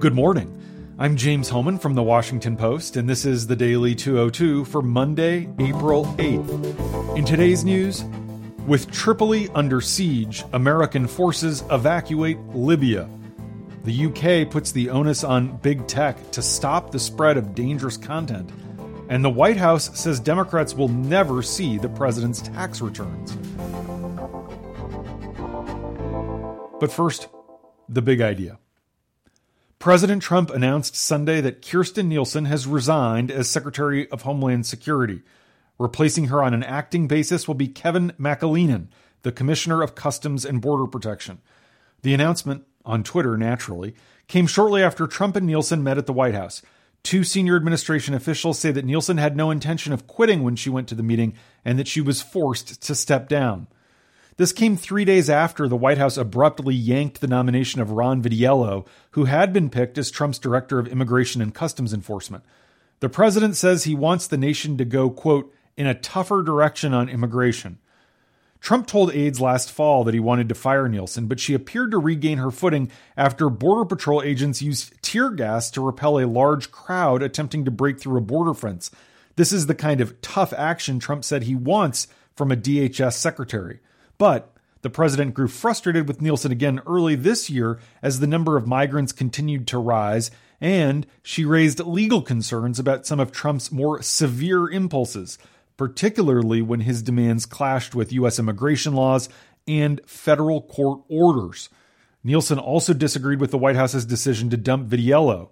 Good morning. I'm James Hohmann from the Washington Post, and this is the Daily 202 for Monday, April 8th. In today's news, with Tripoli under siege, American forces evacuate Libya. The UK puts the onus on big tech to stop the spread of dangerous content. And the White House says Democrats will never see the president's tax returns. But first, the big idea. President Trump announced Sunday that Kirstjen Nielsen has resigned as Secretary of Homeland Security. Replacing her on an acting basis will be Kevin McAleenan, the Commissioner of Customs and Border Protection. The announcement, on Twitter naturally, came shortly after Trump and Nielsen met at the White House. Two senior administration officials say that Nielsen had no intention of quitting when she went to the meeting and that she was forced to step down. This came three days after the White House abruptly yanked the nomination of Ron Vitiello, who had been picked as Trump's director of immigration and customs enforcement. The president says he wants the nation to go, quote, in a tougher direction on immigration. Trump told aides last fall that he wanted to fire Nielsen, but she appeared to regain her footing after Border Patrol agents used tear gas to repel a large crowd attempting to break through a border fence. This is the kind of tough action Trump said he wants from a DHS secretary. But the president grew frustrated with Nielsen again early this year as the number of migrants continued to rise, and she raised legal concerns about some of Trump's more severe impulses, particularly when his demands clashed with U.S. immigration laws and federal court orders. Nielsen also disagreed with the White House's decision to dump Vitiello.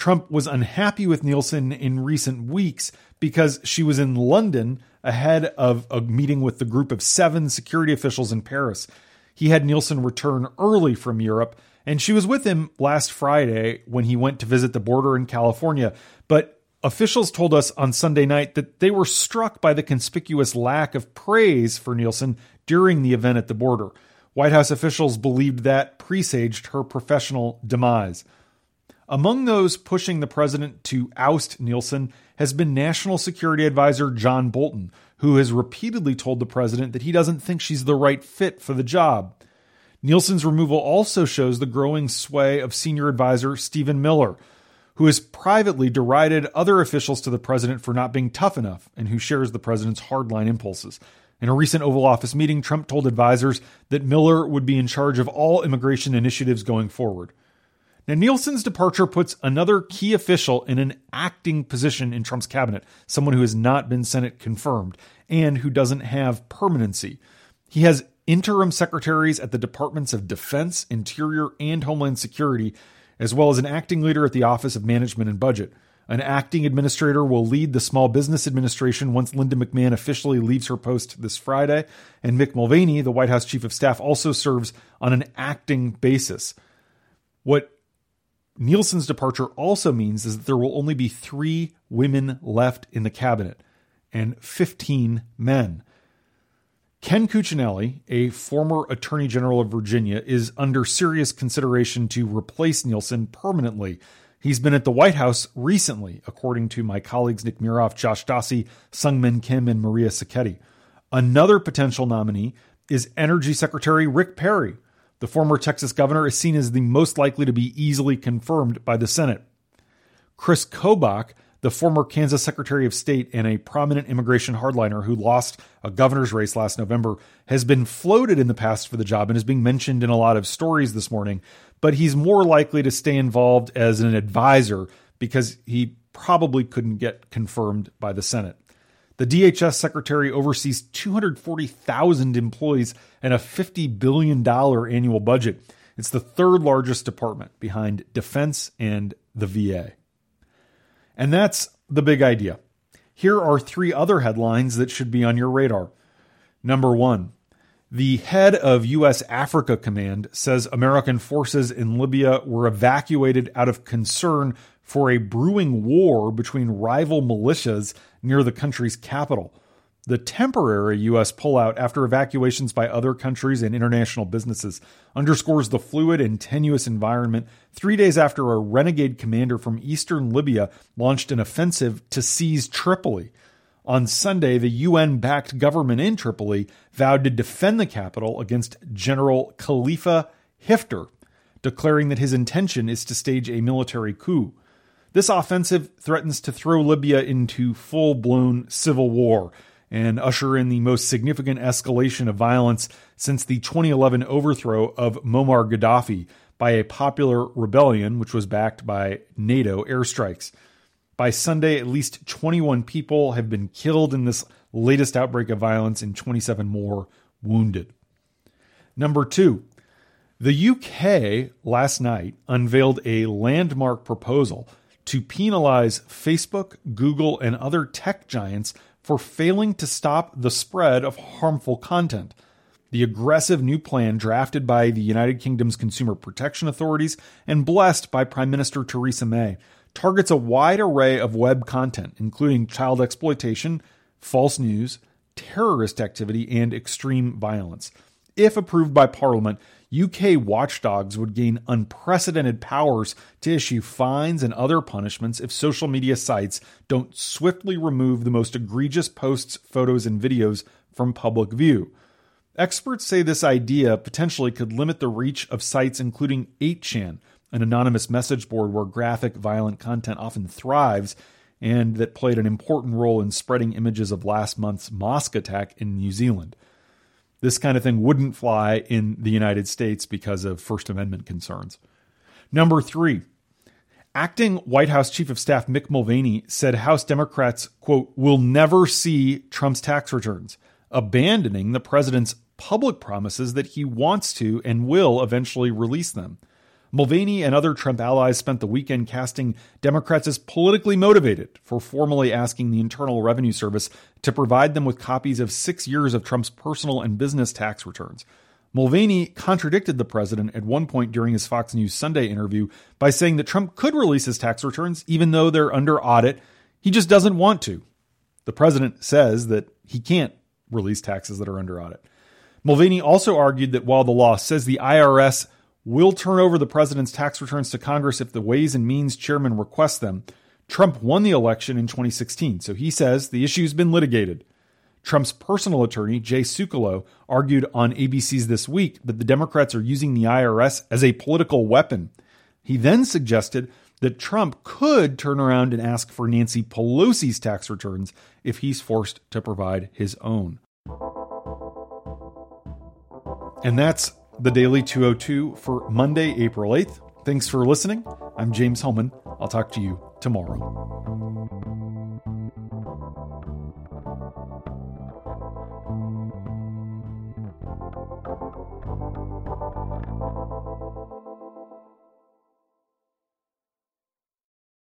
Trump was unhappy with Nielsen in recent weeks because she was in London ahead of a meeting with the group of seven security officials in Paris. He had Nielsen return early from Europe, and she was with him last Friday when he went to visit the border in California. But officials told us on Sunday night that they were struck by the conspicuous lack of praise for Nielsen during the event at the border. White House officials believed that presaged her professional demise. Among those pushing the president to oust Nielsen has been National Security Advisor John Bolton, who has repeatedly told the president that he doesn't think she's the right fit for the job. Nielsen's removal also shows the growing sway of senior advisor Stephen Miller, who has privately derided other officials to the president for not being tough enough and who shares the president's hardline impulses. In a recent Oval Office meeting, Trump told advisors that Miller would be in charge of all immigration initiatives going forward. Now, Nielsen's departure puts another key official in an acting position in Trump's cabinet, someone who has not been Senate confirmed and who doesn't have permanency. He has interim secretaries at the Departments of Defense, Interior, and Homeland Security, as well as an acting leader at the Office of Management and Budget. An acting administrator will lead the Small Business Administration once Linda McMahon officially leaves her post this Friday, and Mick Mulvaney, the White House Chief of Staff, also serves on an acting basis. What Nielsen's departure also means is that there will only be three women left in the cabinet and 15 men. Ken Cuccinelli, a former Attorney General of Virginia, is under serious consideration to replace Nielsen permanently. He's been at the White House recently, according to my colleagues Nick Miroff, Josh Dawsey, Seung Min Kim, and Maria Sacchetti. Another potential nominee is Energy Secretary Rick Perry, the former Texas governor is seen as the most likely to be easily confirmed by the Senate. Chris Kobach, the former Kansas Secretary of State and a prominent immigration hardliner who lost a governor's race last November, has been floated in the past for the job and is being mentioned in a lot of stories this morning, but he's more likely to stay involved as an advisor because he probably couldn't get confirmed by the Senate. The DHS secretary oversees 240,000 employees and a $50 billion annual budget. It's the third largest department behind defense and the VA. And that's the big idea. Here are three other headlines that should be on your radar. Number one, the head of U.S. Africa Command says American forces in Libya were evacuated out of concern for a brewing war between rival militias near the country's capital. The temporary U.S. pullout after evacuations by other countries and international businesses underscores the fluid and tenuous environment three days after a renegade commander from eastern Libya launched an offensive to seize Tripoli. On Sunday, the UN backed government in Tripoli vowed to defend the capital against General Khalifa Hifter. declaring that his intention is to stage a military coup. This offensive threatens to throw Libya into full blown civil war and usher in the most significant escalation of violence since the 2011 overthrow of Muammar Gaddafi by a popular rebellion, which was backed by NATO airstrikes. By Sunday, at least 21 people have been killed in this latest outbreak of violence and 27 more wounded. Number two, the UK last night unveiled a landmark proposal to penalize Facebook, Google, and other tech giants for failing to stop the spread of harmful content. The aggressive new plan, drafted by the United Kingdom's consumer protection authorities and blessed by Prime Minister Theresa May, targets a wide array of web content, including child exploitation, false news, terrorist activity, and extreme violence. If approved by Parliament, UK watchdogs would gain unprecedented powers to issue fines and other punishments if social media sites don't swiftly remove the most egregious posts, photos, and videos from public view. Experts say this idea potentially could limit the reach of sites including 8chan, an anonymous message board where graphic, violent content often thrives and that played an important role in spreading images of last month's mosque attack in New Zealand this kind of thing wouldn't fly in the United States because of First Amendment concerns. Number three, acting White House Chief of Staff Mick Mulvaney said House Democrats, quote, will never see Trump's tax returns, abandoning the president's public promises that he wants to and will eventually release them. Mulvaney and other Trump allies spent the weekend casting Democrats as politically motivated for formally asking the Internal Revenue Service to provide them with copies of six years of Trump's personal and business tax returns. Mulvaney contradicted the president at one point during his Fox News Sunday interview by saying that Trump could release his tax returns even though they're under audit. He just doesn't want to. The president says that he can't release taxes that are under audit. Mulvaney also argued that while the law says the IRS will turn over the president's tax returns to Congress if the Ways and Means chairman requests them. Trump won the election in 2016, so he says the issue's been litigated. Trump's personal attorney, Jay Sekulow, argued on ABC's This Week that the Democrats are using the IRS as a political weapon. He then suggested that Trump could turn around and ask for Nancy Pelosi's tax returns if he's forced to provide his own. And that's the Daily 202 for Monday, April 8th. Thanks for listening. I'm James Hohmann. I'll talk to you tomorrow.